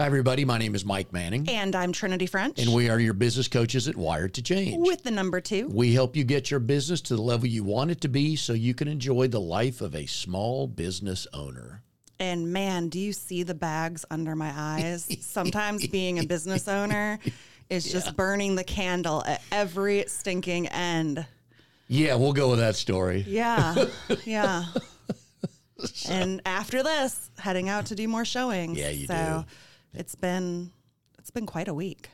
Hi, everybody. My name is Mike Manning, And I'm Trinity French and we are your business coaches at Wired to Change. with the number two. We help you get your business to the level you want it to be so you can enjoy the life of a small business owner. And man, do you see the bags under my eyes? Sometimes being a business owner is just burning the candle at every stinking end. Yeah, we'll go with that story. Yeah. Yeah. And after this, heading out to do more showings. Yeah, you so it's been it's been quite a week.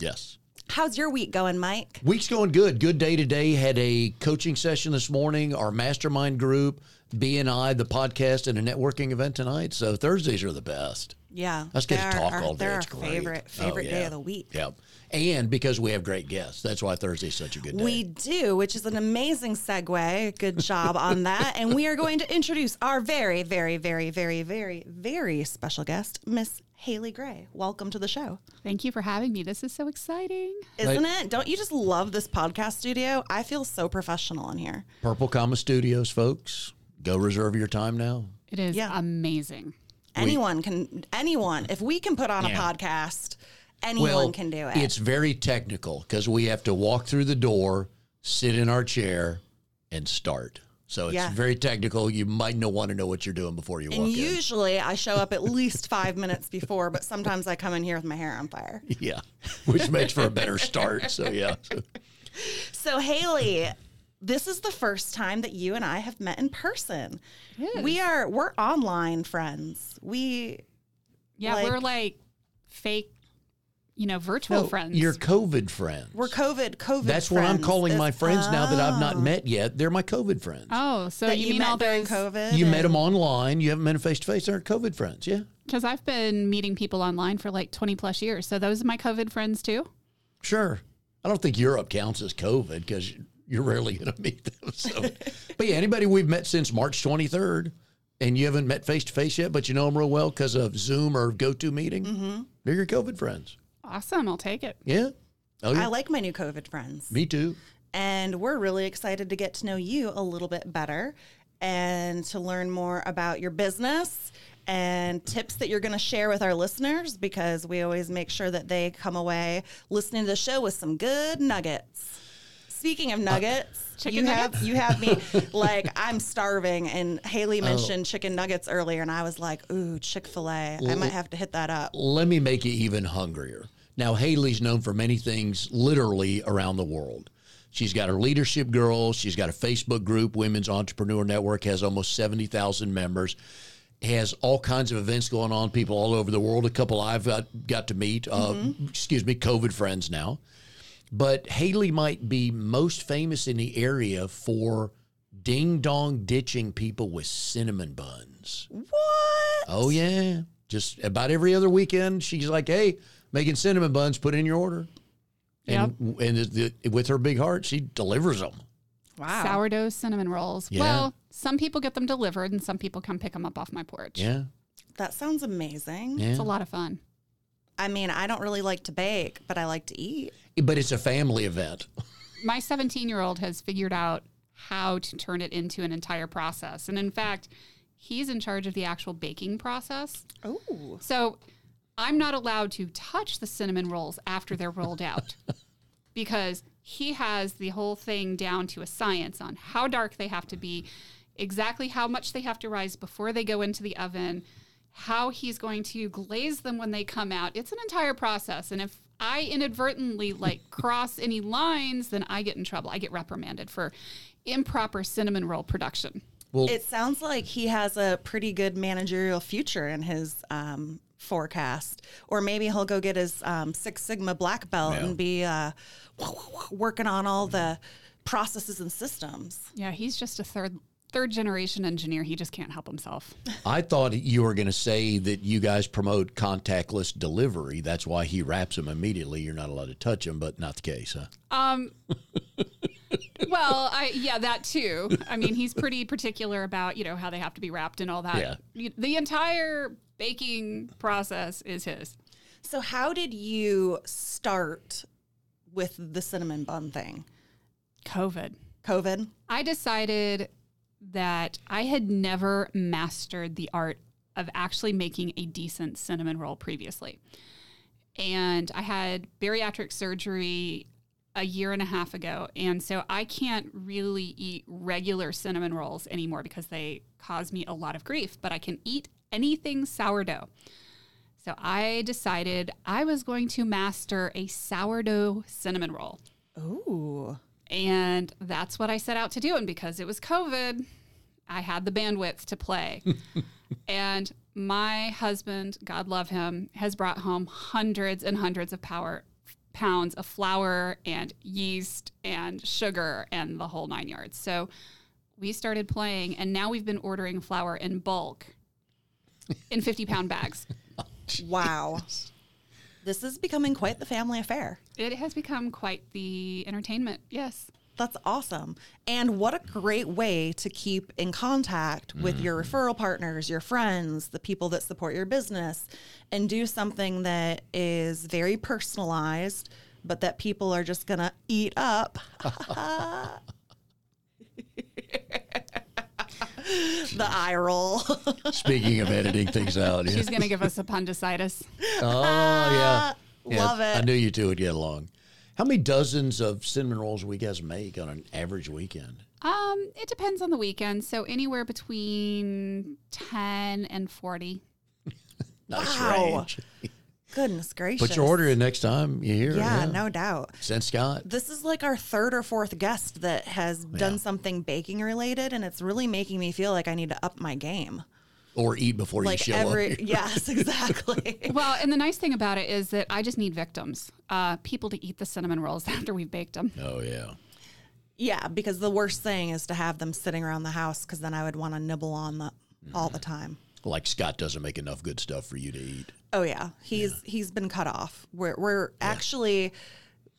Yes. How's your week going, Mike? Week's going good. Good day today. Had a coaching session this morning, our mastermind group, BNI, the podcast, and a networking event tonight. So Thursdays are the best. Yeah. Let's get to talk our- all day. They're It's our great. favorite Oh, favorite day of the week. Yep. And because we have great guests. That's why Thursday's such a good day. We do, which is an amazing segue. Good job on that. And we are going to introduce our very, very, very, very, very, very special guest, Miss Haley Gray. Welcome to the show. Thank you for having me. This is so exciting. Isn't it? Don't you just love this podcast studio? I feel so professional in here. Purple Comma Studios, folks. Go reserve your time now. It is Yeah. amazing. Anyone can, anyone, if we can put on Yeah. a podcast, anyone can do it. It's very technical because we have to walk through the door, sit in our chair, and start. So it's Yeah. very technical. You might not want to know what you're doing before you and walk usually I show up at least five minutes before, but sometimes I come in here with my hair on fire. Yeah, which makes for a better start. So yeah, So- So Haley, this is the first time that you and I have met in person. It is. We are we're online friends. We Yeah, Like- we're like fake, you know, virtual No, friends. Your COVID friends. we're COVID COVID. That's what I'm friends. calling my It's- friends now that I've not Oh. met yet. They're my COVID friends. oh, so That you, you, mean met all during? COVID. you met them online. You haven't met them face to face. They're COVID friends. Yeah, Because I've been meeting people online for like 20 plus years. So those are my COVID friends too. sure. I don't think Europe counts as COVID because you're rarely going to meet them. So, but yeah, anybody we've met since March 23rd, and you haven't met face to face yet, but you know them real well because of Zoom or GoToMeeting. Mm-hmm. They're your COVID friends. Awesome. I'll take it. Yeah. Oh yeah. I like my new COVID friends. Me too. and we're really excited to get to know you a little bit better and to learn more about your business and tips that you're going to share with our listeners because we always make sure that they come away listening to the show with some good nuggets. Speaking of uh, nuggets, Chicken you have you have me like I'm starving and Haley Oh. mentioned chicken nuggets earlier and I was like, "Ooh, Chick-fil-A. I might have to hit that up." Let me make you even hungrier. Now, Haley's known for many things literally around the world. She's got her leadership girls. She's got a Facebook group, Women's Entrepreneur Network, has almost 70,000 members, has all kinds of events going on, people all over the world. A couple I've got, got to meet, uh, excuse me, COVID friends now. But Haley might be most famous in the area for ding dong ditching people with cinnamon buns. What? Oh yeah, just about every other weekend, she's like, "Hey, making cinnamon buns. Put in your order." And and the, the, with her big heart, she delivers them. Wow. Sourdough cinnamon rolls. Yeah. Well, some people get them delivered and some people come pick them up off my porch. Yeah, That sounds amazing. yeah. It's a lot of fun. I mean, I don't really like to bake, but I like to eat. But it's a family event. my 17 year old has figured out how to turn it into an entire process. And in fact, he's in charge of the actual baking process. Oh. So I'm not allowed to touch the cinnamon rolls after they're rolled out because he has the whole thing down to a science on how dark they have to be, exactly how much they have to rise before they go into the oven, how he's going to glaze them when they come out. It's an entire process. And if I inadvertently like cross any lines, then I get in trouble. I get reprimanded for improper cinnamon roll production. Well, It sounds like he has a pretty good managerial future in his um, forecast, or maybe he'll go get his um, Six Sigma black belt Yeah. and be uh, working on all the processes and systems. Yeah, he's just a third third generation engineer. He just can't help himself. I thought you were going to say that you guys promote contactless delivery. That's why he wraps them immediately. You're not allowed to touch them, but not the case, huh? Um, well, I yeah, that too. I mean, he's pretty particular about you know how they have to be wrapped and all that. Yeah. The entire baking process is his. So, how did you start with the cinnamon bun thing? COVID. COVID? I decided that I had never mastered the art of actually making a decent cinnamon roll previously. And I had bariatric surgery a year and a half ago. And so I can't really eat regular cinnamon rolls anymore because they cause me a lot of grief, but I can eat anything sourdough. So I decided I was going to master a sourdough cinnamon roll. Ooh. And that's what I set out to do. And because it was COVID, I had the bandwidth to play. and my husband, God love him, has brought home hundreds and hundreds of power pounds of flour and yeast and sugar and the whole nine yards. So we started playing, and now we've been ordering flour in bulk in 50 pound bags. Wow. This is becoming quite the family affair. It has become quite the entertainment. Yes. That's awesome. And what a great way to keep in contact with your mm-hmm. referral partners, your friends, the people that support your business, and do something that is very personalized, but that people are just going to eat up. the eye roll. Speaking of editing things out, yeah. She's going to give us appendicitis. Oh yeah. Yeah, Love it. I knew you two would get along. How many dozens of cinnamon rolls will you guys make on an average weekend? Um, it depends on the weekend. So anywhere between 10 and 40. Nice Wow. range. Goodness gracious. Put your order in next time you hear. Yeah, no doubt. Send Scott. This is like our third or fourth guest that has done something baking related, and it's really making me feel like I need to up my game. Or eat before Like you show every, up. yes, exactly. Well, and the nice thing about it is that I just need victims, uh, people to eat the cinnamon rolls after we've baked them. Oh yeah. yeah, because the worst thing is to have them sitting around the house because then I would want to nibble on them all the time. Like Scott doesn't make enough good stuff for you to eat. Oh yeah, he's he's been cut off. We're we're actually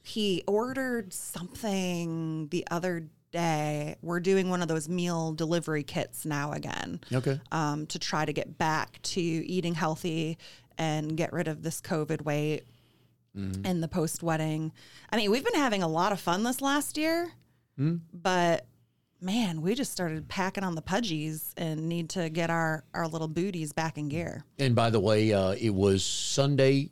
he ordered something the other day. We're doing one of those meal delivery kits now again. Okay. um, to try to get back to eating healthy and get rid of this COVID weight and the post wedding. I mean, we've been having a lot of fun this last year, but man, we just started packing on the pudgies and need to get our, our little booties back in gear. And by the way, uh, it was Sunday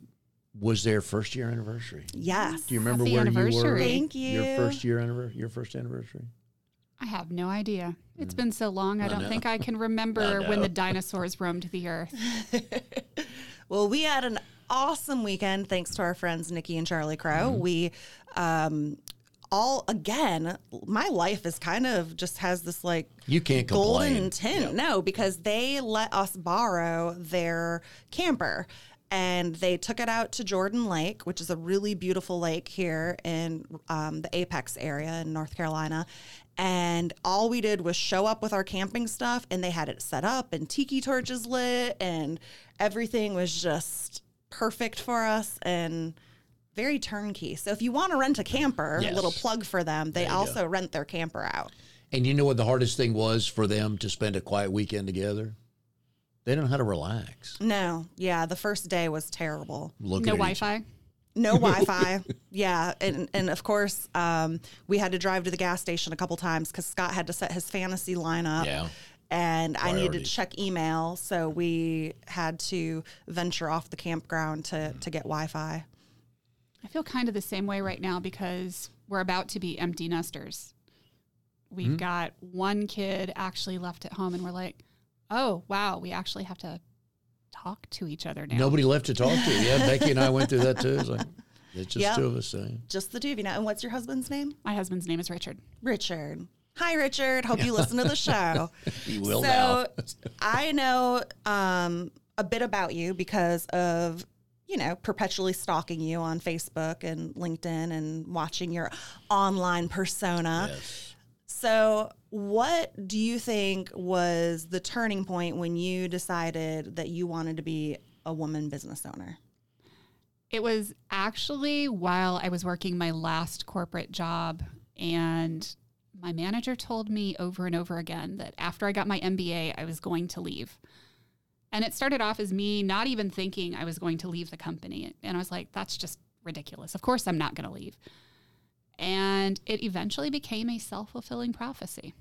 was their first year anniversary. Yes. Do you remember Happy where you were? anniversary. Thank Your you. first year anniversary. Your first anniversary. I have no idea. It's been so long, I, don't know. think I can remember when the dinosaurs roamed the earth. Well, we had an awesome weekend thanks to our friends Nikki and Charlie Crow. We um all again, my life is kind of just has this like You can't golden complain. tint. No, because they let us borrow their camper. And they took it out to Jordan Lake, which is a really beautiful lake here in um, the Apex area in North Carolina. And all we did was show up with our camping stuff, and they had it set up, and tiki torches lit, and everything was just perfect for us and very turnkey. So if you want to rent a camper, Yes. little plug for them, they you go. also rent their camper out. And you know what the hardest thing was for them to spend a quiet weekend together? They don't know how to relax. No, yeah, the first day was terrible. Looking No at Wi each- Fi. No Wi-Fi. yeah, and and of course, um, we had to drive to the gas station a couple times because Scott had to set his fantasy lineup. Yeah. And I needed to check email, so we had to venture off the campground to to get Wi-Fi. I feel kind of the same way right now because we're about to be empty nesters. We've Hmm? got one kid actually left at home, and we're like, oh, wow, we actually have to talk to each other now. Nobody left to talk to. Yeah, Becky and I went through that too. It's like it's just Yeah. two of us. Saying. Just the two of you now. And what's your husband's name? My husband's name is Richard. Richard. Hi, Richard. Hope you listen to the show. You will so now. I know um, a bit about you because of you know perpetually stalking you on Facebook and LinkedIn and watching your online persona. Yes. So, what do you think was the turning point when you decided that you wanted to be a woman business owner? It was actually while I was working my last corporate job, and my manager told me over and over again that after I got my MBA, I was going to leave. And it started off as me not even thinking I was going to leave the company. And I was like, that's just ridiculous. Of course, I'm not going to leave. And it eventually became a self fulfilling prophecy.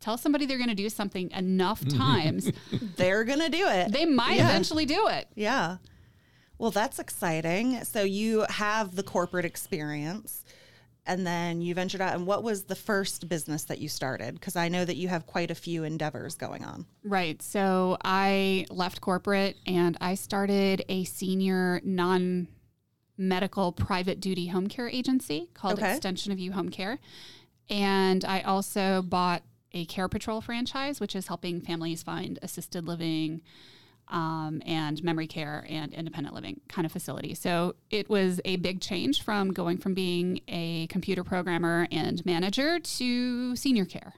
tell somebody they're going to do something enough mm-hmm. times, They're going to do it. they might Yeah. eventually do it. Yeah. Well, that's exciting. So you have the corporate experience and then you ventured out. And what was the first business that you started? Because I know that you have quite a few endeavors going on. Right. So I left corporate and I started a senior non medical private duty home care agency called Okay. Extension of You Home Care. And I also bought a CarePatrol franchise, which is helping families find assisted living um, and memory care and independent living kind of facility. So it was a big change from going from being a computer programmer and manager to senior care.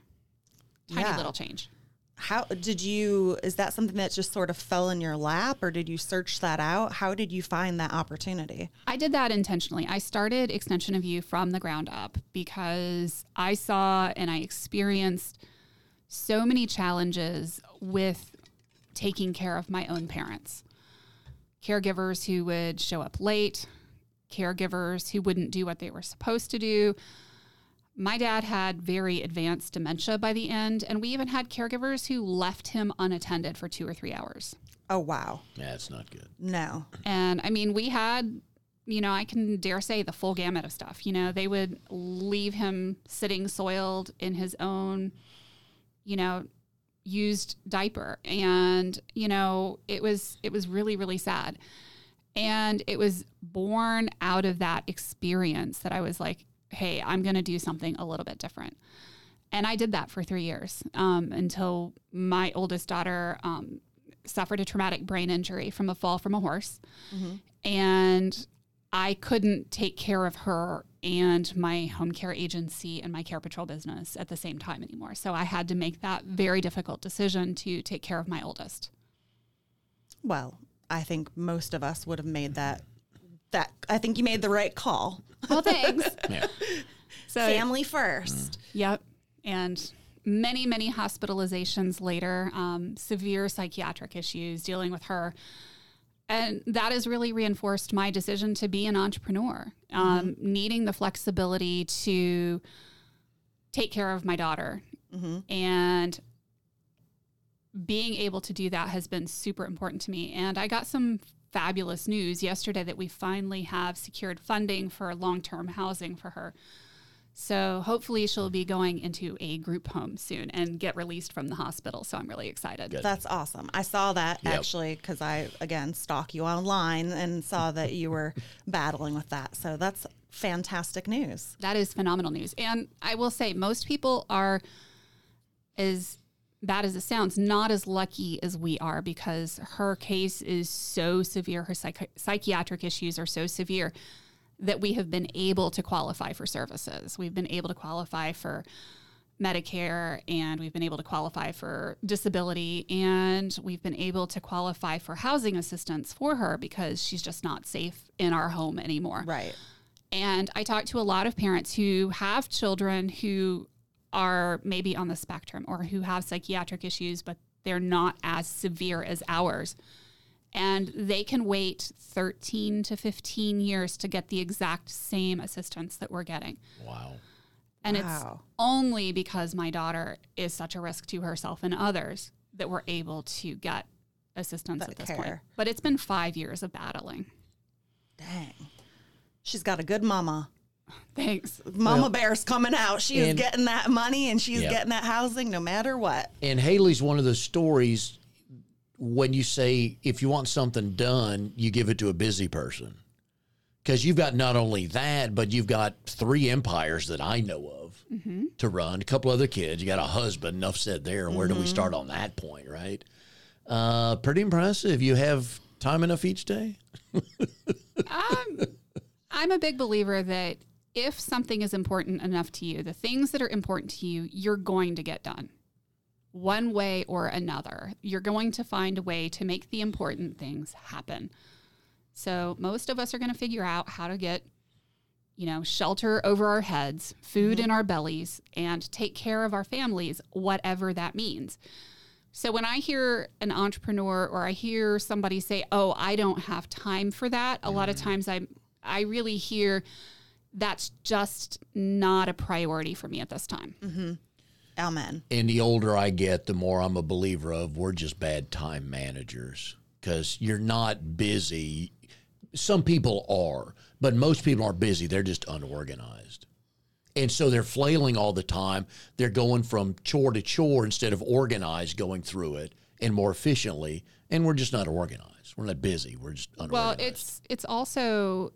Tiny Yeah. little change. How did you, is that something that just sort of fell in your lap or did you search that out? How did you find that opportunity? I did that intentionally. I started Extension of You from the ground up because I saw and I experienced so many challenges with taking care of my own parents. Caregivers who would show up late, caregivers who wouldn't do what they were supposed to do. My dad had very advanced dementia by the end, and we even had caregivers who left him unattended for two or three hours. Oh, wow. That's not good. No. And I mean, we had, you know, I can dare say the full gamut of stuff. You know, they would leave him sitting soiled in his own, you know, used diaper. And, you know, it was it was really, really sad. And it was born out of that experience that I was like, hey, I'm gonna do something a little bit different. And I did that for three years um, until my oldest daughter um, suffered a traumatic brain injury from a fall from a horse. And I couldn't take care of her and my home care agency and my CarePatrol business at the same time anymore. So I had to make that very difficult decision to take care of my oldest. Well, I think most of us would have made that. That I think you made the right call. Well, thanks. Yeah. so, Family first. Yep. And many, many hospitalizations later, um, severe psychiatric issues dealing with her. And that has really reinforced my decision to be an entrepreneur, um, needing the flexibility to take care of my daughter. And being able to do that has been super important to me. And I got some fabulous news yesterday that we finally have secured funding for long term housing for her. So hopefully she'll be going into a group home soon and get released from the hospital. So I'm really excited. Good. That's awesome. I saw that Yep. actually because I again stalk you online and saw that you were battling with that. So that's fantastic news. That is phenomenal news. And I will say, most people are, as bad as it sounds, not as lucky as we are because her case is so severe. Her psych- psychiatric issues are so severe that we have been able to qualify for services. We've been able to qualify for Medicare and we've been able to qualify for disability and we've been able to qualify for housing assistance for her because she's just not safe in our home anymore. Right. And I talk to a lot of parents who have children who are maybe on the spectrum or who have psychiatric issues, but they're not as severe as ours. And they can wait 13 to 15 years to get the exact same assistance that we're getting. Wow. And Wow. it's only because my daughter is such a risk to herself and others that we're able to get assistance That at this point. But it's been five years of battling. Dang. She's got a good mama. Thanks. Mama Well, Bear's coming out. She is getting that money and she's Yep. getting that housing no matter what. And Haley's one of those stories when you say if you want something done, you give it to a busy person. Because you've got not only that, but you've got three empires that I know of mm-hmm. to run, a couple other kids. You got a husband, enough said there. Where do we mm-hmm. start on that point, right? Uh, pretty impressive. You have time enough each day? I'm, um, I'm a big believer that if something is important enough to you, the things that are important to you, you're going to get done one way or another. You're going to find a way to make the important things happen. So most of us are going to figure out how to get, you know, shelter over our heads, food mm-hmm. in our bellies, and take care of our families, whatever that means. So when I hear an entrepreneur or I hear somebody say, "Oh, I don't have time for that," a lot of mm. times I I really hear that's just not a priority for me at this time. Mm-hmm. Amen. And the older I get, the more I'm a believer of we're just bad time managers because you're not busy. Some people are, but most people aren't busy. They're just unorganized. And so they're flailing all the time. They're going from chore to chore instead of organized going through it and more efficiently. And we're just not organized. We're not busy. We're just unorganized. Well, it's it's also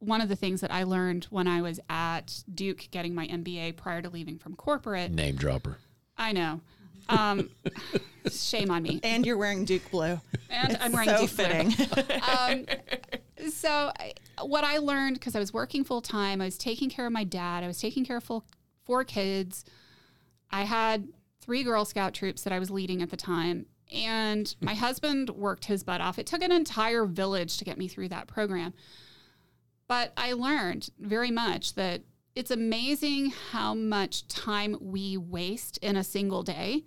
one of the things that I learned when I was at Duke getting my MBA prior to leaving from corporate. name dropper. I know. Um, shame on me. And you're wearing Duke blue. And I'm wearing so Duke blue. fitting. um, so I, what I learned because I was working full time, I was taking care of my dad, I was taking care of full, four kids. I had three Girl Scout troops that I was leading at the time, and my husband worked his butt off. It took an entire village to get me through that program. But I learned very much that it's amazing how much time we waste in a single day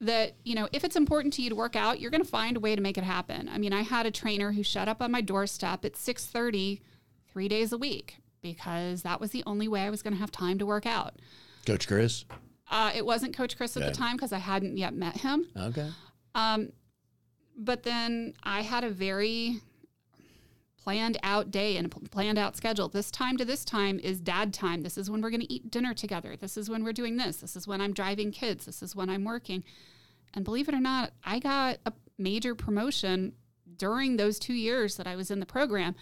that you know if it's important to you to work out you're going to find a way to make it happen i mean i had a trainer who shut up on my doorstep at 6.30 three days a week because that was the only way i was going to have time to work out Coach Chris. uh, it wasn't coach chris at Okay. the time because i hadn't yet met him Okay. um, but then i had a very planned out day and a planned out schedule. This time to this time is dad time. This is when we're going to eat dinner together. This is when we're doing this. This is when i'm driving kids. This is when i'm working. And believe it or not i got a major promotion during those two years that i was in the program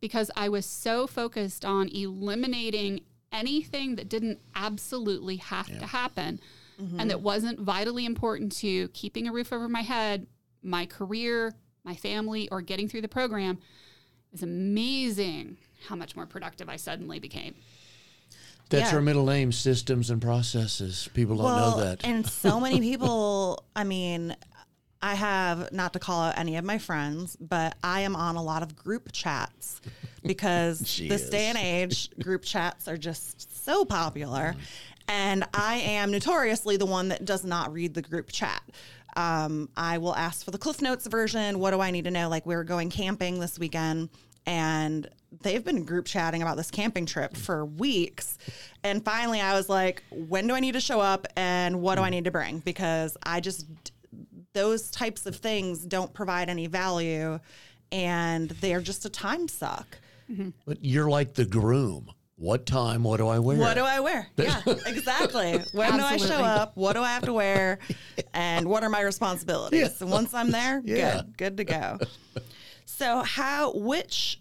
because i was so focused on eliminating anything that didn't absolutely have to happen mm-hmm. and that wasn't vitally important to keeping a roof over my head my career my family or getting through the program it's amazing how much more productive I suddenly became. That's Yeah. our middle name, systems and processes. People don't know that. And so many people, I mean, I have not to call out any of my friends, but I am on a lot of group chats because She this day and age, group chats are just so popular. And I am notoriously the one that does not read the group chat. Um, I will ask for the Cliff Notes version. What do I need to know? Like, we're going camping this weekend and they've been group chatting about this camping trip for weeks. And finally, I was like, when do I need to show up and what do I need to bring? Because I just, those types of things don't provide any value and they're just a time suck. But you're like the groom. What time? What do I wear? What do I wear? Yeah, exactly. When do I show up? What do I have to wear? And what are my responsibilities? And once I'm there, Yeah. good, good to go. So how which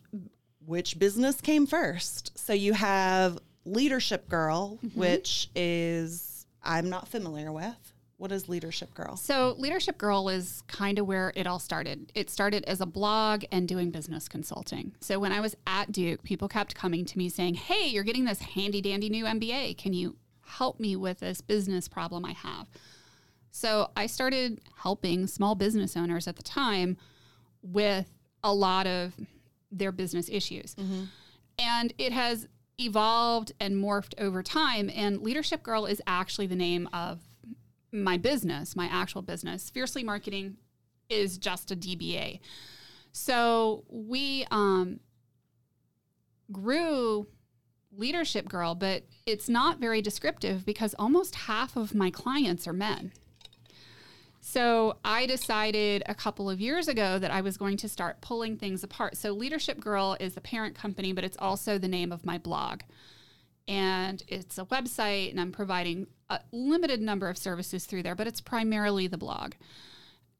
which business came first? So you have Leadership Girl, Mm-hmm. which is I'm not familiar with. What is Leadership Girl? So, Leadership Girl is kind of where it all started. It started as a blog and doing business consulting. So, when I was at Duke, people kept coming to me saying, Hey, you're getting this handy dandy new MBA. Can you help me with this business problem I have? So, I started helping small business owners at the time with a lot of their business issues. Mm-hmm. And it has evolved and morphed over time. And Leadership Girl is actually the name of my business, my actual business. Fiercely Marketing is just a DBA. So we um, grew Leadership Girl, but it's not very descriptive because almost half of my clients are men. So I decided a couple of years ago that I was going to start pulling things apart. So Leadership Girl is the parent company, but it's also the name of my blog. And it's a website, and I'm providing a limited number of services through there, but it's primarily the blog.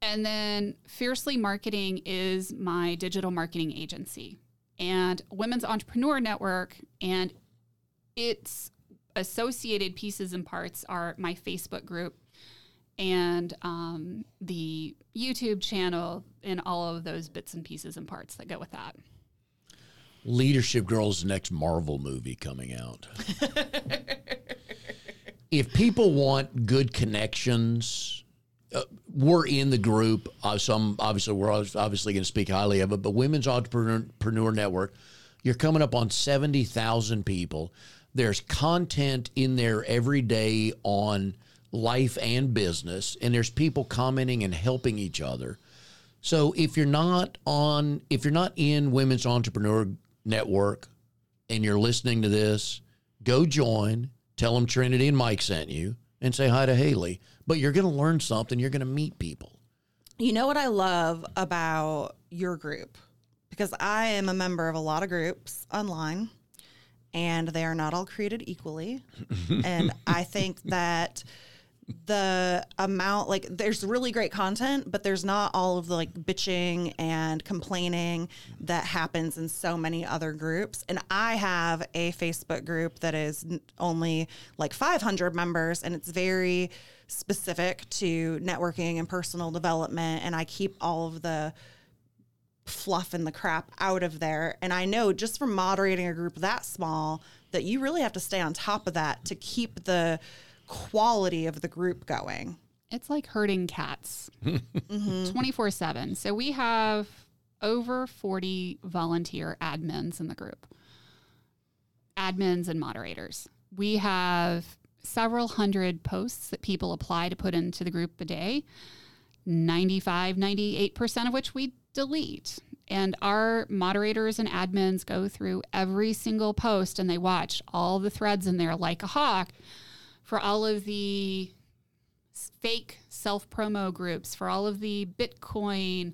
And then Fiercely Marketing is my digital marketing agency and Women's Entrepreneur Network and its associated pieces and parts are my Facebook group and um, the YouTube channel and all of those bits and pieces and parts that go with that. Leadership Girl's next Marvel movie coming out. if people want good connections, uh, we're in the group. Uh, some obviously we're obviously going to speak highly of it, but Women's Entrepreneur Network, you're coming up on seventy thousand people. There's content in there every day on life and business, and there's people commenting and helping each other. So if you're not on, if you're not in Women's Entrepreneur Network and you're listening to this, go join. Tell them Trinity and Mike sent you. and say hi to Haley. But you're going to learn something. You're going to meet people. You know what I love about your group? Because I am a member of a lot of groups online and they are not all created equally. and I think that the amount like there's really great content but there's not all of the like bitching and complaining that happens in so many other groups and i have a facebook group that is only like 500 members and it's very specific to networking and personal development and i keep all of the fluff and the crap out of there. And I know just from moderating a group that small that you really have to stay on top of that to keep the quality of the group going. It's like herding cats mm-hmm. 24 7. So we have over 40 volunteer admins in the group, admins and moderators. We have several hundred posts that people apply to put into the group a day, 95, 98% of which we delete. And our moderators and admins go through every single post and they watch all the threads in there like a hawk for all of the fake self promo groups, for all of the Bitcoin,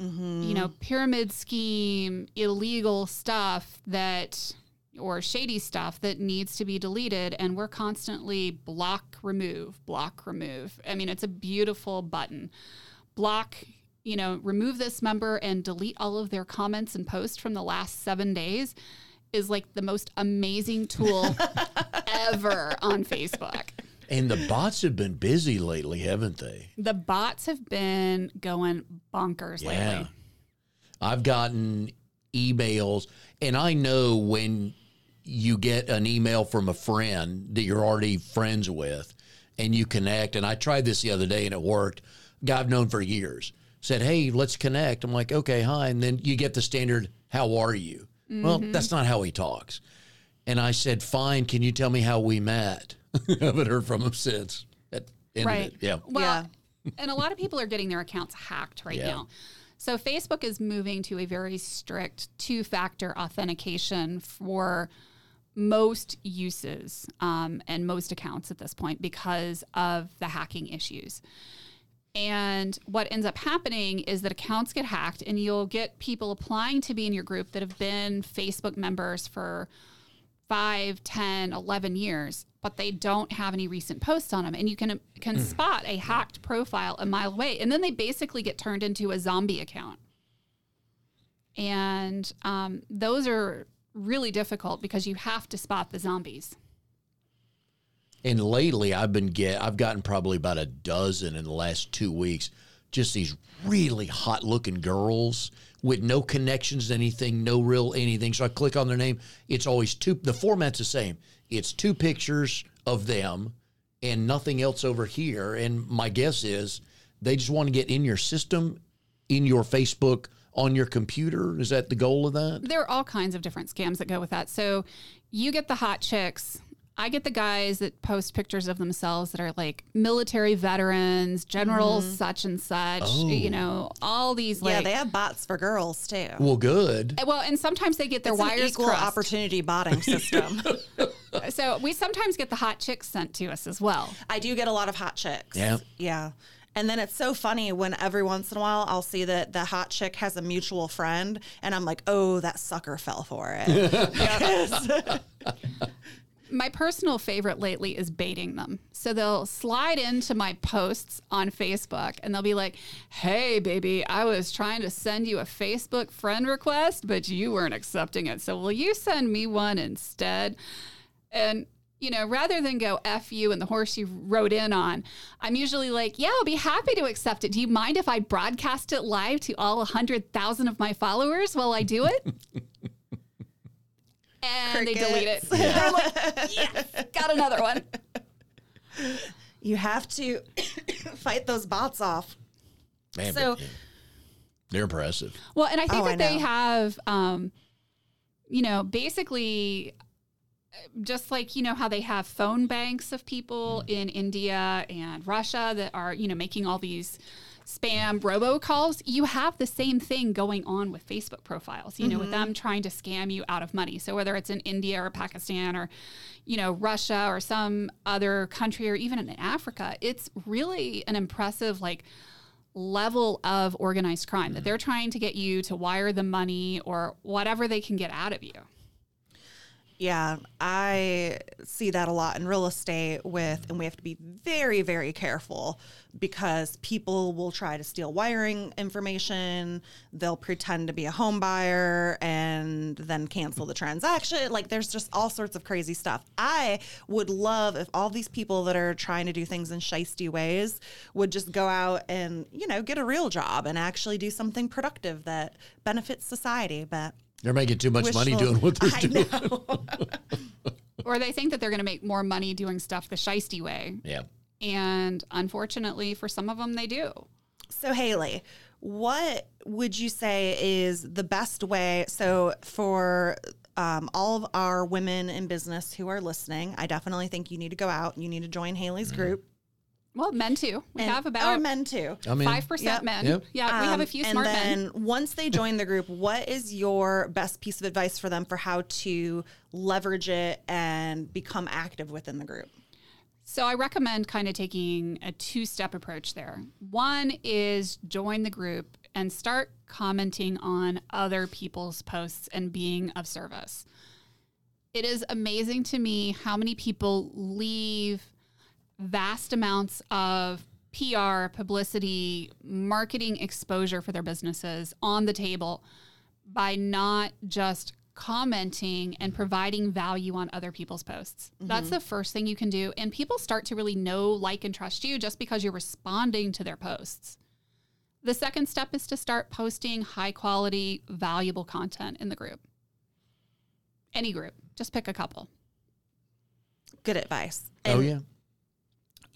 mm-hmm. you know, pyramid scheme, illegal stuff that, or shady stuff that needs to be deleted. And we're constantly block, remove, block, remove. I mean, it's a beautiful button. Block, you know, remove this member and delete all of their comments and posts from the last seven days is like the most amazing tool ever on Facebook. And the bots have been busy lately, haven't they? The bots have been going bonkers lately. I've gotten emails, and I know when you get an email from a friend that you're already friends with and you connect. And I tried this the other day and it worked. Guy I've known for years said, Hey, let's connect. I'm like, Okay, hi. And then you get the standard, How are you? Well, that's not how he talks. And I said, Fine. Can you tell me how we met? I haven't heard from him since. That ended Right. it. Yeah. Well, and a lot of people are getting their accounts hacked right Yeah. now. So Facebook is moving to a very strict two factor authentication for most uses um, and most accounts at this point because of the hacking issues. And what ends up happening is that accounts get hacked, and you'll get people applying to be in your group that have been Facebook members for 5, 10, 11 years, but they don't have any recent posts on them. And you can can spot a hacked profile a mile away. And then they basically get turned into a zombie account. And um, those are really difficult because you have to spot the zombies. And lately, I've been get I've gotten probably about a dozen in the last two weeks. Just these really hot looking girls with no connections to anything, no real anything. So I click on their name. It's always two. The format's the same. It's two pictures of them and nothing else over here. And my guess is they just want to get in your system, in your Facebook, on your computer. Is that the goal of that? there are all kinds of different scams that go with that. So you get the hot chicks. I get the guys that post pictures of themselves that are like military veterans, generals mm-hmm. such and such, oh. you know, all these like yeah, they have bots for girls too. Well, good. Eh, well, and sometimes they get their It's an wires equal crossed. opportunity botting system. So we sometimes get the hot chicks sent to us as well. I do get a lot of hot chicks. Yeah. Yeah. And then it's so funny when every once in a while I'll see that the hot chick has a mutual friend and I'm like, oh, that sucker fell for it. My personal favorite lately is baiting them. So they'll slide into my posts on Facebook and they'll be like, Hey, baby, I was trying to send you a Facebook friend request, but you weren't accepting it. So will you send me one instead? And, you know, rather than go F you and the horse you rode in on, I'm usually like, Yeah, I'll be happy to accept it. Do you mind if I broadcast it live to all 100,000 of my followers while I do it? and they delete it. Crickets. They're like, yes, got another one. you have to fight those bots off. Man, So- but, yeah. they're impressive. Well, and I think Oh, I that they have, um, you know, basically just like you know how they have phone banks of people Mm. in India and Russia that are you know making all these spam robocalls, you have the same thing going on with Facebook profiles, you know, with mm-hmm. them trying to scam you out of money. So whether it's in India or Pakistan or, you know, Russia or some other country or even in Africa, it's really an impressive, like, level of organized crime that mm. they're trying to get you to wire the money or whatever they can get out of you. Yeah, I see that a lot in real estate with, and we have to be very, very careful because people will try to steal wiring information. They'll pretend to be a home buyer and then cancel the transaction. Like there's just all sorts of crazy stuff. I would love if all these people that are trying to do things in shisty ways would just go out and, you know, get a real job and actually do something productive that benefits society. But They're making too much money doing what they're I doing. know. Or they think that they're going to make more money doing stuff the shisty way. Yeah. And unfortunately, for some of them, they do. So, Haley, what would you say is the best way? So, for um, all of our women in business who are listening, I definitely think you need to go out. You need to join Haley's group. Well, men too. We And- have or about men too. I mean, five percent Yep. men. Yep. Yeah, we have a Um, few and smart then men. once they join the group, what is your best piece of advice for them for how to leverage it and become active within the group? So I recommend kind of taking a two-step approach there. One is join the group and start commenting on other people's posts and being of service. It is amazing to me how many people leave vast amounts of PR, publicity, marketing exposure for their businesses on the table by not just commenting and providing value on other people's posts. That's mm-hmm. the first thing you can do. And people start to really know, like, and trust you just because you're responding to their posts. The second step is to start posting high quality, valuable content in the group. Any group, just pick a couple. Good advice. Oh And yeah.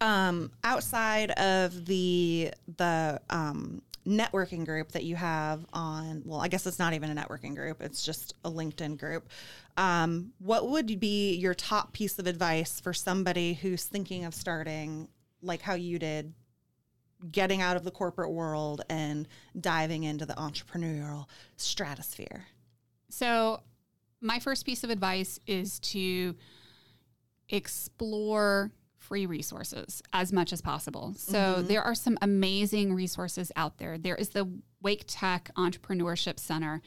Um, outside of the the um, networking group that you have on, well, I guess it's not even a networking group; it's just a LinkedIn group. Um, what would be your top piece of advice for somebody who's thinking of starting, like how you did, getting out of the corporate world and diving into the entrepreneurial stratosphere? So, my first piece of advice is to explore free resources as much as possible. So, mm-hmm. there are some amazing resources out there. There is the Wake Tech Entrepreneurship Center,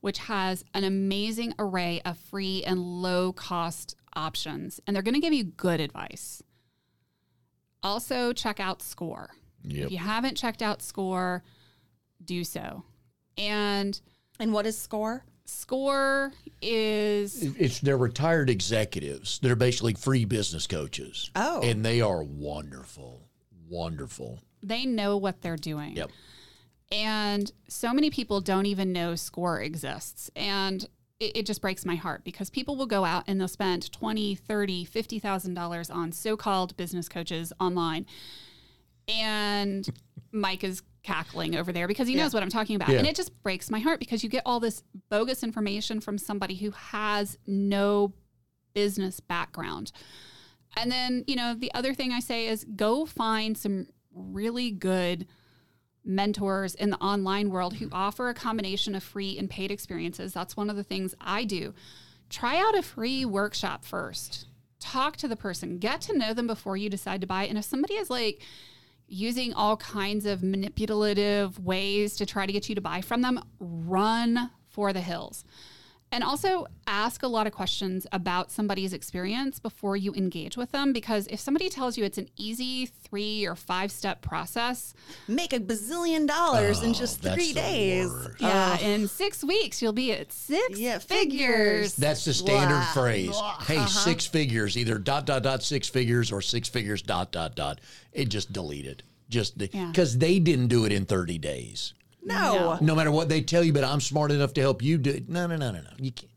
which has an amazing array of free and low cost options, and they're going to give you good advice. Also, check out SCORE. Yep. If you haven't checked out SCORE, do so. And And what is Score? SCORE is It's they're retired executives. They're basically free business coaches. Oh. And they are wonderful. Wonderful. they know what they're doing. Yep. And so many people don't even know SCORE exists. And it, it just breaks my heart because people will go out and they'll spend 20, 30, $50,000 on so-called business coaches online. And Mike is cackling over there because he knows what I'm talking about. Yeah. And it just breaks my heart because you get all this bogus information from somebody who has no business background. And then, you know, the other thing I say is go find some really good mentors in the online world who offer a combination of free and paid experiences. That's one of the things I do. Try out a free workshop first. Talk to the person, get to know them before you decide to buy. And if somebody is like using all kinds of manipulative ways to try to get you to buy from them, run for the hills. And also ask a lot of questions about somebody's experience before you engage with them. Because if somebody tells you it's an easy three or five step process, Make a bazillion dollars in just three days. worst. yeah, in six weeks you'll be at six Yeah, figures. figures. That's the standard Blah. phrase. Hey, Uh-huh. six figures, either dot dot dot six figures or six figures dot dot dot. It just deleted. Just Yeah. because they didn't do it in 30 days. No. No matter what they tell you, but I'm smart enough to help you do it. No, no, no, no, no. You can't.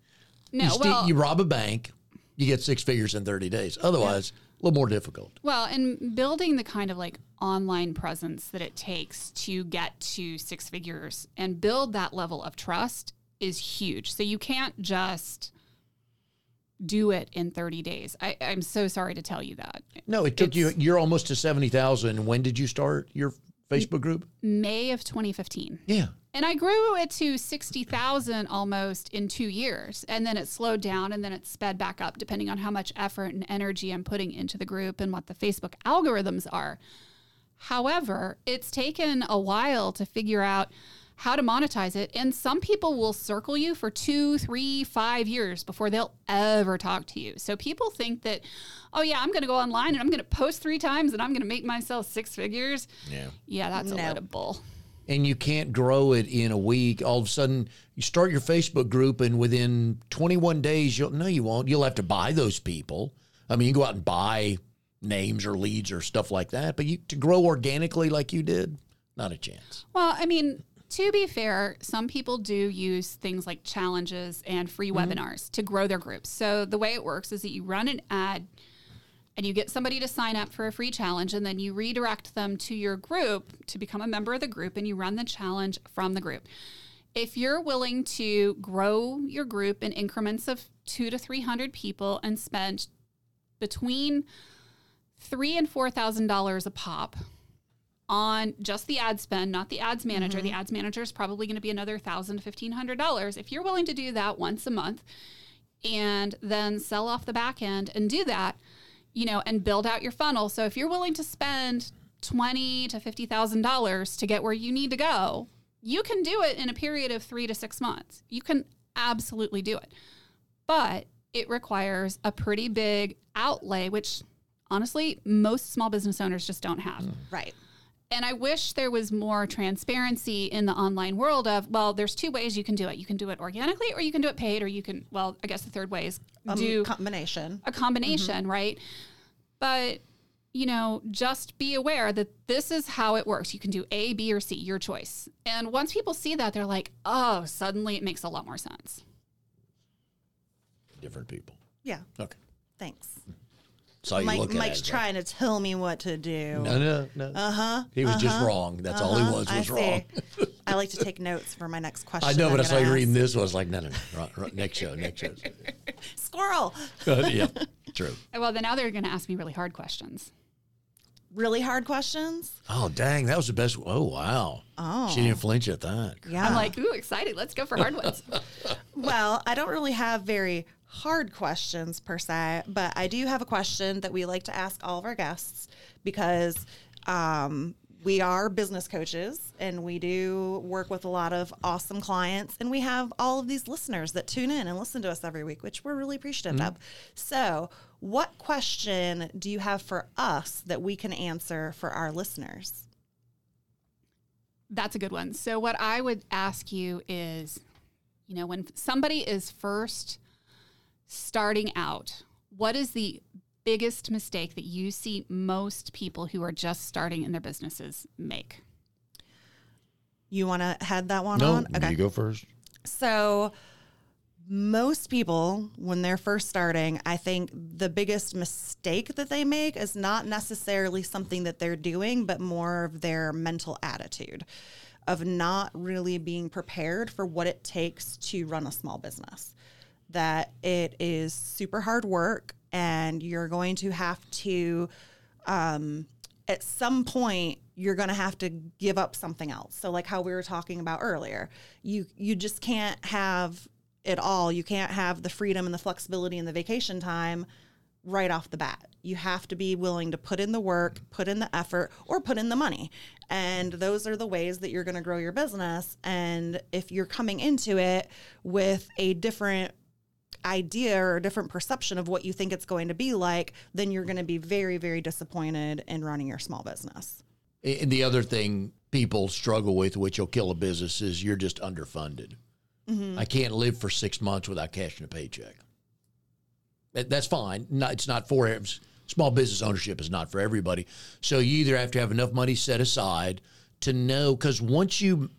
No, you, ste- well, you rob a bank, you get six figures in 30 days. Otherwise, a little more difficult. Well, and building the kind of like online presence that it takes to get to six figures and build that level of trust is huge. So you can't just do it in 30 days. I, I'm so sorry to tell you that. No, it took you. You're almost to seventy thousand. When did you start your Facebook group? May of 2015. Yeah. And I grew it to 60,000 almost in two years. And then it slowed down and then it sped back up, depending on how much effort and energy I'm putting into the group and what the Facebook algorithms are. However, it's taken a while to figure out how to monetize it. And some people will circle you for two, three, five years before they'll ever talk to you. So people think that, oh, yeah, I'm going to go online and I'm going to post three times and I'm going to make myself six figures. Yeah. Yeah, that's a No. load of bull. and you can't grow it in a week. All of a sudden, you start your Facebook group, and within 21 days, you'll no, you won't. You'll have to buy those people. I mean, you can go out and buy names or leads or stuff like that, but you to grow organically like you did, not a chance. Well, I mean, to be fair, some people do use things like challenges and free mm-hmm. webinars to grow their groups. So the way it works is that you run an ad and you get somebody to sign up for a free challenge and then you redirect them to your group to become a member of the group and you run the challenge from the group. If you're willing to grow your group in increments of 2 to 300 people and spend between 3 and $4,000 a pop on just the ad spend, not the ads manager. The mm-hmm. ads manager is probably going to be another thousand to fifteen hundred dollars. If you're willing to do that once a month, and then sell off the back end and do that, you know, and build out your funnel. So if you're willing to spend twenty to fifty thousand dollars to get where you need to go, you can do it in a period of three to six months. You can absolutely do it, but it requires a pretty big outlay, which honestly most small business owners just don't have. Mm. Right. And I wish there was more transparency in the online world of, well, there's two ways you can do it. You can do it organically or you can do it paid, or you can, well, I guess the third way is Um, do combination. a combination, right? But, you know, just be aware that this is how it works. You can do A, B, or C, your choice. And once people see that, they're like, oh, suddenly it makes a lot more sense. Different people. Yeah. Okay. Thanks. Saw you Mike, looking Mike's at it. trying to tell me what to do. No, no, no. Uh huh. he was just wrong. That's all he was. I Was see. wrong. I like to take notes for my next question. I know, I'm but I saw gonna you reading ask. this. I was like, no, no, no. Right, right, next show, next show. Squirrel. yeah, true. Well, then now they're going to ask me really hard questions. Really hard questions. Oh, dang, that was the best. Oh, wow. Oh. She didn't flinch at that. Yeah. I'm like, ooh, excited. Let's go for hard ones. Well, I don't really have very hard questions per se, but I do have a question that we like to ask all of our guests because um, we are business coaches and we do work with a lot of awesome clients, and we have all of these listeners that tune in and listen to us every week, which we're really appreciative of. So, what question do you have for us that we can answer for our listeners? That's a good one. So, what I would ask you is, you know, when somebody is first starting out, what is the biggest mistake that you see most people who are just starting in their businesses make? You want to head that one No, on? you go first. So, most people, when they're first starting, I think the biggest mistake that they make is not necessarily something that they're doing, but more of their mental attitude of not really being prepared for what it takes to run a small business. That it is super hard work and you're going to have to um, at some point you're going to have to give up something else. So like how we were talking about earlier you you just can't have it all. You can't have the freedom and the flexibility and the vacation time right off the bat. You have to be willing to put in the work put in the effort or put in the money. And those are the ways that you're going to grow your business. And if you're coming into it with a different idea or a different perception of what you think it's going to be like, then you're going to be very, very disappointed in running your small business. And the other thing people struggle with, which will kill a business, is you're just underfunded. Mm-hmm. I can't live for six months without cashing a paycheck. That's fine. Not, it's not for small business ownership is not for everybody. So you either have to have enough money set aside to know because once you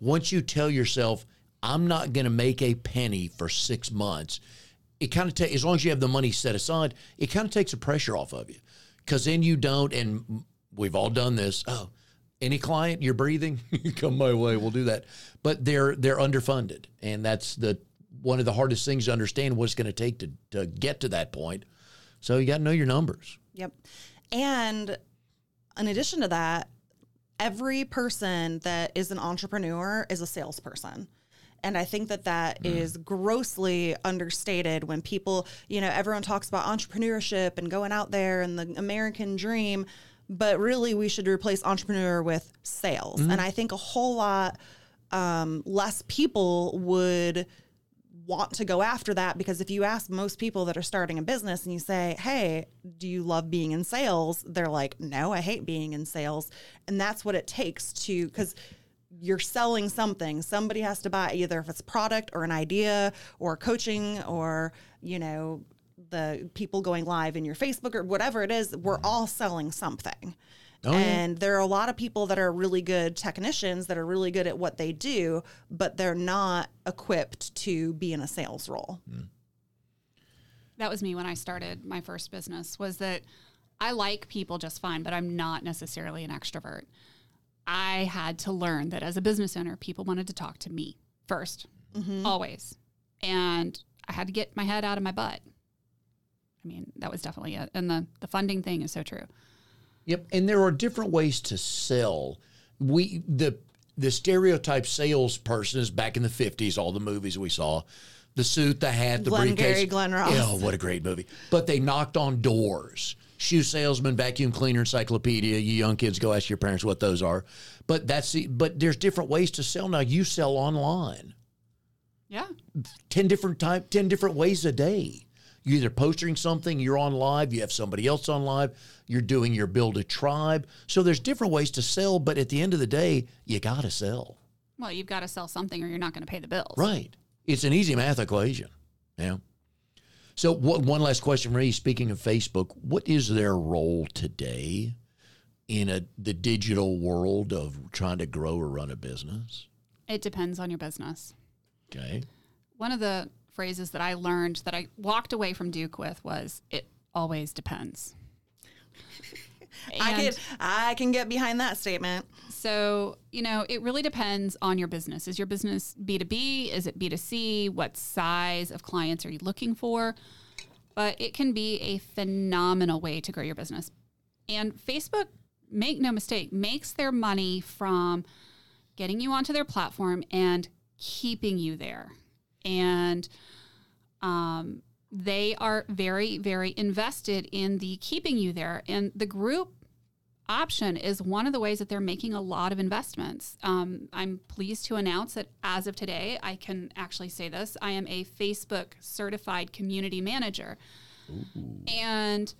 once you tell yourself I'm not going to make a penny for six months, it kind of takes as long as you have the money set aside, it kind of takes the pressure off of you because then you don't. And we've all done this. Oh, any client you're breathing, come my way, we'll do that. But they're they're underfunded, and that's the one of the hardest things to understand what it's going to take to to get to that point. So you got to know your numbers. Yep. And in addition to that, every person that is an entrepreneur is a salesperson. And I think that that is grossly understated when people, you know, everyone talks about entrepreneurship and going out there and the American dream, but really we should replace entrepreneur with sales. And I think a whole lot um, less people would want to go after that because if you ask most people that are starting a business and you say, Hey, do you love being in sales? They're like, No, I hate being in sales. And that's what it takes to, because you're selling something. Somebody has to buy either if it's a product or an idea or coaching or, you know, the people going live in your Facebook or whatever it is, we're mm-hmm. all selling something. Oh, yeah. and there are a lot of people that are really good technicians that are really good at what they do, but they're not equipped to be in a sales role. Hmm. that was me when I started my first business was that I like people just fine, but I'm not necessarily an extrovert. I had to learn that as a business owner, people wanted to talk to me 1st mm-hmm. always. And I had to get my head out of my butt. I mean, that was definitely it. And the, the funding thing is so true. Yep, and there are different ways to sell. We the the stereotype salesperson is back in the fifties. All the movies we saw, the suit, the hat, the Glengarry briefcase. Glen Ross. Oh, what a great movie! But they knocked on doors. Shoe salesman, vacuum cleaner, encyclopedia. You young kids, go ask your parents what those are. But that's the. But there's different ways to sell now. You sell online. Yeah. 10 different type 10 different ways a day you're either posting something you're on live you have somebody else on live you're doing your build a tribe so there's different ways to sell but at the end of the day you got to sell Well, you've got to sell something or you're not going to pay the bills. right it's an easy math equation yeah so what, one last question Marie speaking of facebook what is their role today in a, the digital world of trying to grow or run a business It depends on your business. okay One of the phrases that I learned that I walked away from Duke with was it always depends. I can I can get behind that statement. So, you know, it really depends on your business. Is your business B2B? Is it B2C? What size of clients are you looking for? But it can be a phenomenal way to grow your business. And Facebook, make no mistake, makes their money from getting you onto their platform and keeping you there. And um, they are very, very invested in the keeping you there. And the group option is one of the ways that they're making a lot of investments. Um, I'm pleased to announce that as of today, I can actually say this I am a Facebook certified community manager. And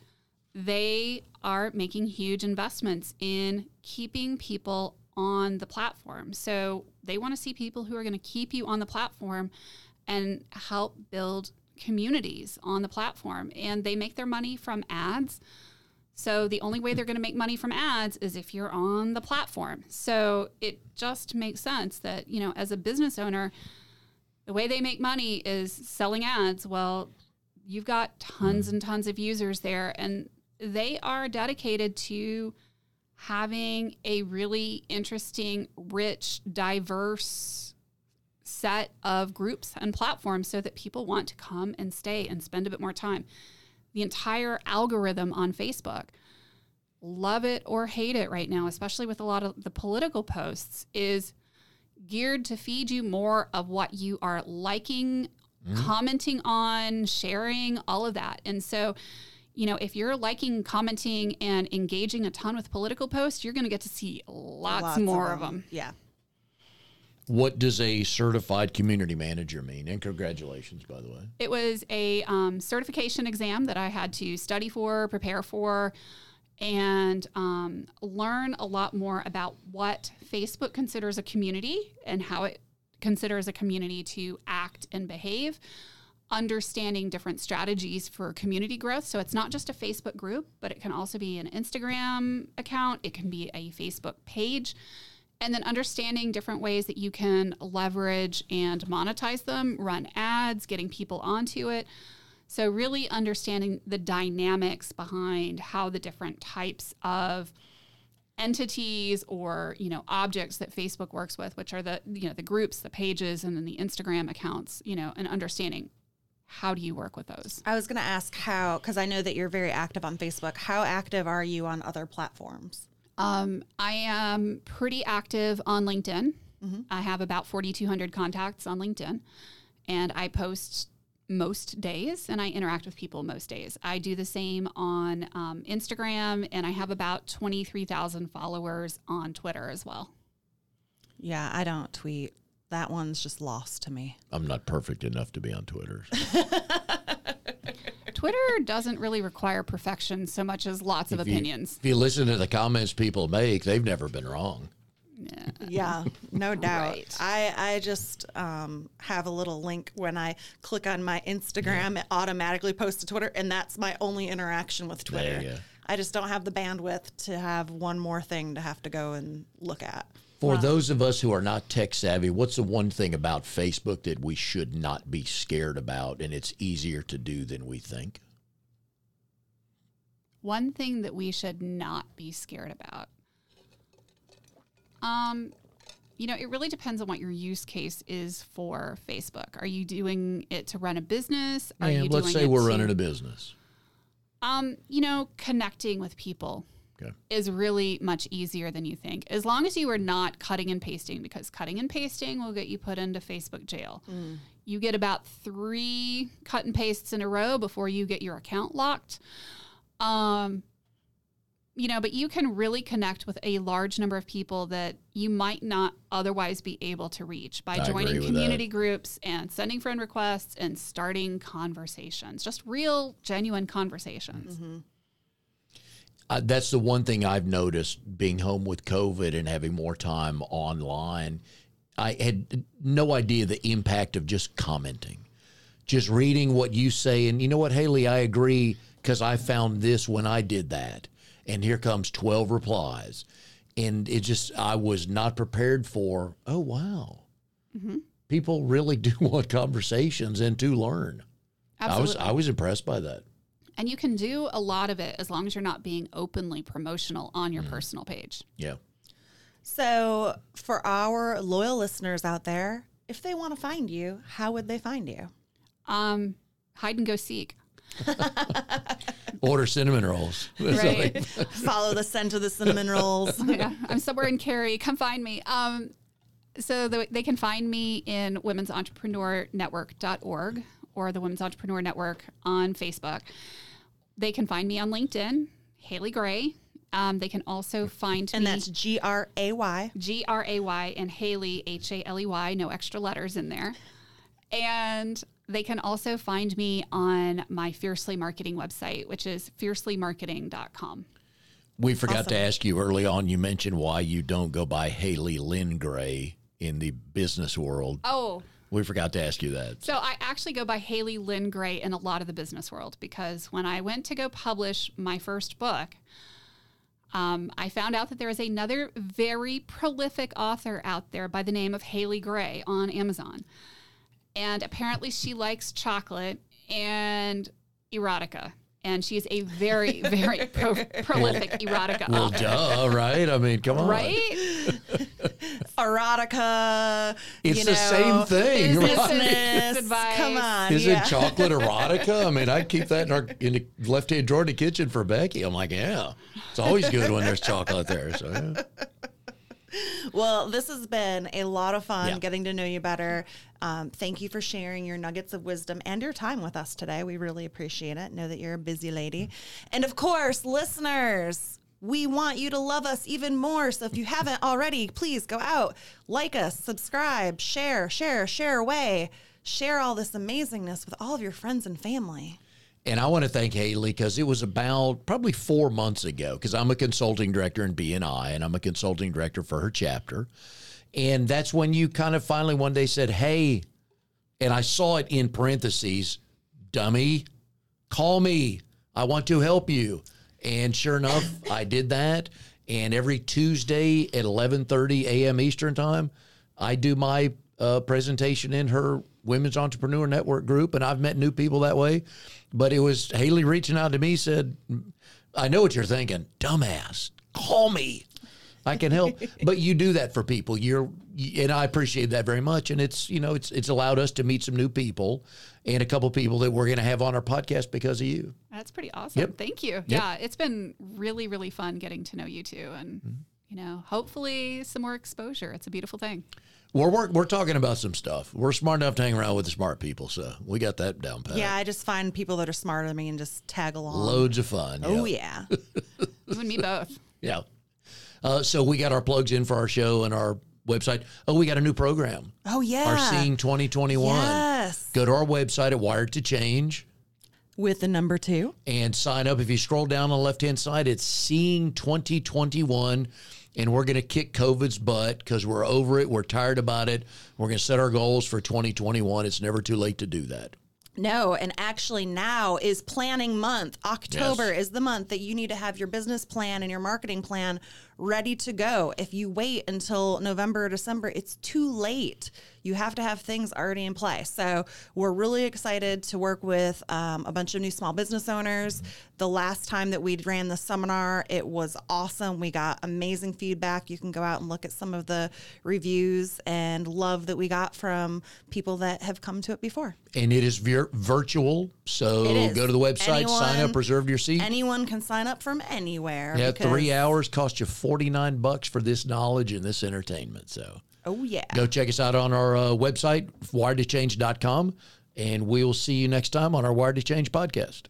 they are making huge investments in keeping people on the platform. So they want to see people who are going to keep you on the platform and help build communities on the platform. And they make their money from ads. So the only way they're going to make money from ads is if you're on the platform. So it just makes sense that, you know, as a business owner, the way they make money is selling ads. Well, you've got tons and tons of users there and they are dedicated to having a really interesting, rich, diverse set of groups and platforms so that people want to come and stay and spend a bit more time. The entire algorithm on Facebook, love it or hate it right now, especially with a lot of the political posts, is geared to feed you more of what you are liking, commenting on, sharing, all of that. And so, you know, if you're liking, commenting, and engaging a ton with political posts, you're going to get to see lots, more of them. Yeah. What does a certified community manager mean? And congratulations, by the way. It was a um, certification exam that I had to study for, prepare for, and um, learn a lot more about what Facebook considers a community and how it considers a community to act and behave. Understanding different strategies for community growth. So it's not just a Facebook group, but it can also be an Instagram account, it can be a Facebook page. And then understanding different ways that you can leverage and monetize them, run ads, getting people onto it. So, really understanding the dynamics behind how the different types of entities or you know objects that Facebook works with, which are the you know the groups, the pages, and then the Instagram accounts, you know, and understanding how do you work with those. I was going to ask how, because I know that you're very active on Facebook. How active are you on other platforms? Um, I am pretty active on LinkedIn. I have about 4,200 contacts on LinkedIn, and I post most days and I interact with people most days. I do the same on um, Instagram, and I have about 23,000 followers on Twitter as well. Yeah, I don't tweet. That one's just lost to me. I'm not perfect enough to be on Twitter. Twitter doesn't really require perfection so much as lots of If you- opinions. If you listen to the comments people make, they've never been wrong. Yeah, no doubt. Right. I I just um, have a little link when I click on my Instagram, it automatically posts to Twitter, and that's my only interaction with Twitter. There you go. I just don't have the bandwidth to have one more thing to have to go and look at. For those of us who are not tech savvy, what's the one thing about Facebook that we should not be scared about and it's easier to do than we think? One thing that we should not be scared about. Um, you know, it really depends on what your use case is for Facebook. Are you doing it to run a business? Are you let's say we're to- running a business. Um, you know, connecting with people Okay. is really much easier than you think. As long as you are not cutting and pasting, because cutting and pasting will get you put into Facebook jail. You get about three cut and pastes in a row before you get your account locked. Um, you know, but you can really connect with a large number of people that you might not otherwise be able to reach by I joining with community groups and sending friend requests and starting conversations, just real, genuine conversations. Uh, that's the one thing I've noticed being home with COVID and having more time online. I had no idea the impact of just commenting, just reading what you say. And you know what, Haley, I agree because I found this when I did that. And here comes 12 replies. And it just, I was not prepared for, oh, wow. People really do want conversations and to learn. I was, I was impressed by that. And you can do a lot of it as long as you're not being openly promotional on Mm. your personal page. Yeah. So, for our loyal listeners out there, if they want to find you, how would they find you? Um, hide and go seek. Order cinnamon rolls. Right. Follow the scent of the cinnamon rolls. yeah, I'm somewhere in Cary. Come find me. Um, so the, they can find me in Women's Entrepreneur Network.org or the Women's Entrepreneur Network on Facebook. They can find me on LinkedIn, Haley Gray. Um, they can also find And me that's G R A Y. G R A Y and Haley H A L E Y, no extra letters in there. And they can also find me on my Fiercely Marketing website, which is fiercelymarketing.com. We forgot to ask you early on. You mentioned why you don't go by Haley Lynn Gray in the business world. Oh, We forgot to ask you that. So I actually go by Haley Lynn Gray in a lot of the business world because when I went to go publish my first book, um, I found out that there is another very prolific author out there by the name of Haley Gray on Amazon. And apparently she likes chocolate and erotica. And she is a very, very pro- prolific erotica Well, author. duh, right? I mean, come on. Right? Erotica. It's you the know, same thing, right? business. Advice. Come on. Is yeah. it chocolate erotica? I mean, I'd keep that in, our, in the left hand drawer in the kitchen for Becky. I'm like, yeah, it's always good when there's chocolate there. So, yeah. Well, this has been a lot of fun Yeah. getting to know you better. Um, thank you for sharing your nuggets of wisdom and your time with us today. We really appreciate it. Know that you're a busy lady. And of course, listeners, we want you to love us even more. So if you haven't already, please go out, like us, subscribe, share, share, share away. Share all this amazingness with all of your friends and family. And I want to thank Haley because it was about probably four months ago because I'm a consulting director in BNI and I'm a consulting director for her chapter. And that's when you kind of finally one day said, Hey, and I saw it in parentheses, dummy, call me. I want to help you. And sure enough, I did that. And every Tuesday at 11:30 a.m. Eastern time, I do my uh, presentation in her Women's Entrepreneur Network group, and I've met new people that way. But it was Haley reaching out to me said, "I know what you're thinking, dumbass. Call me." I can help. but you do that for people. You're, and I appreciate that very much. And it's, you know, it's, it's allowed us to meet some new people and a couple people that we're going to have on our podcast because of you. That's pretty awesome. Yep. Thank you. Yeah, it's been really, really fun getting to know you two, and Mm-hmm. you know, hopefully some more exposure. It's a beautiful thing. We're, we're, we're talking about some stuff. We're smart enough to hang around with the smart people. So we got that down pat. Yeah, I just find people that are smarter than me and just tag along. Loads of fun. Oh yeah. yeah. You and me both. Yeah. Uh, so we got our plugs in for our show and our website. Oh, we got a new program. Oh yeah. Our Seeing 2021. Yes. Go to our website at Wired to Change With the number two. and sign up. If you scroll down on the left hand side, it's Seeing 2021. And we're going to kick COVID's butt because we're over it. We're tired about it. We're going to set our goals for 2021. It's never too late to do that. No, and actually now is planning month. October Yes. is the month that you need to have your business plan and your marketing plan ready to go. If you wait until November or December, it's too late. You have to have things already in place. So we're really excited to work with um, a bunch of new small business owners. The last time that we ran the seminar, it was awesome. We got amazing feedback. You can go out and look at some of the reviews and love that we got from people that have come to it before. And it is vir- virtual. So go to the website, sign up, reserve your seat. anyone can sign up from anywhere. Yeah, three hours cost you 49 bucks for this knowledge and this entertainment. So Oh yeah. go check us out on our uh, website, wired2change.com, and we'll see you next time on our Wired to Change podcast.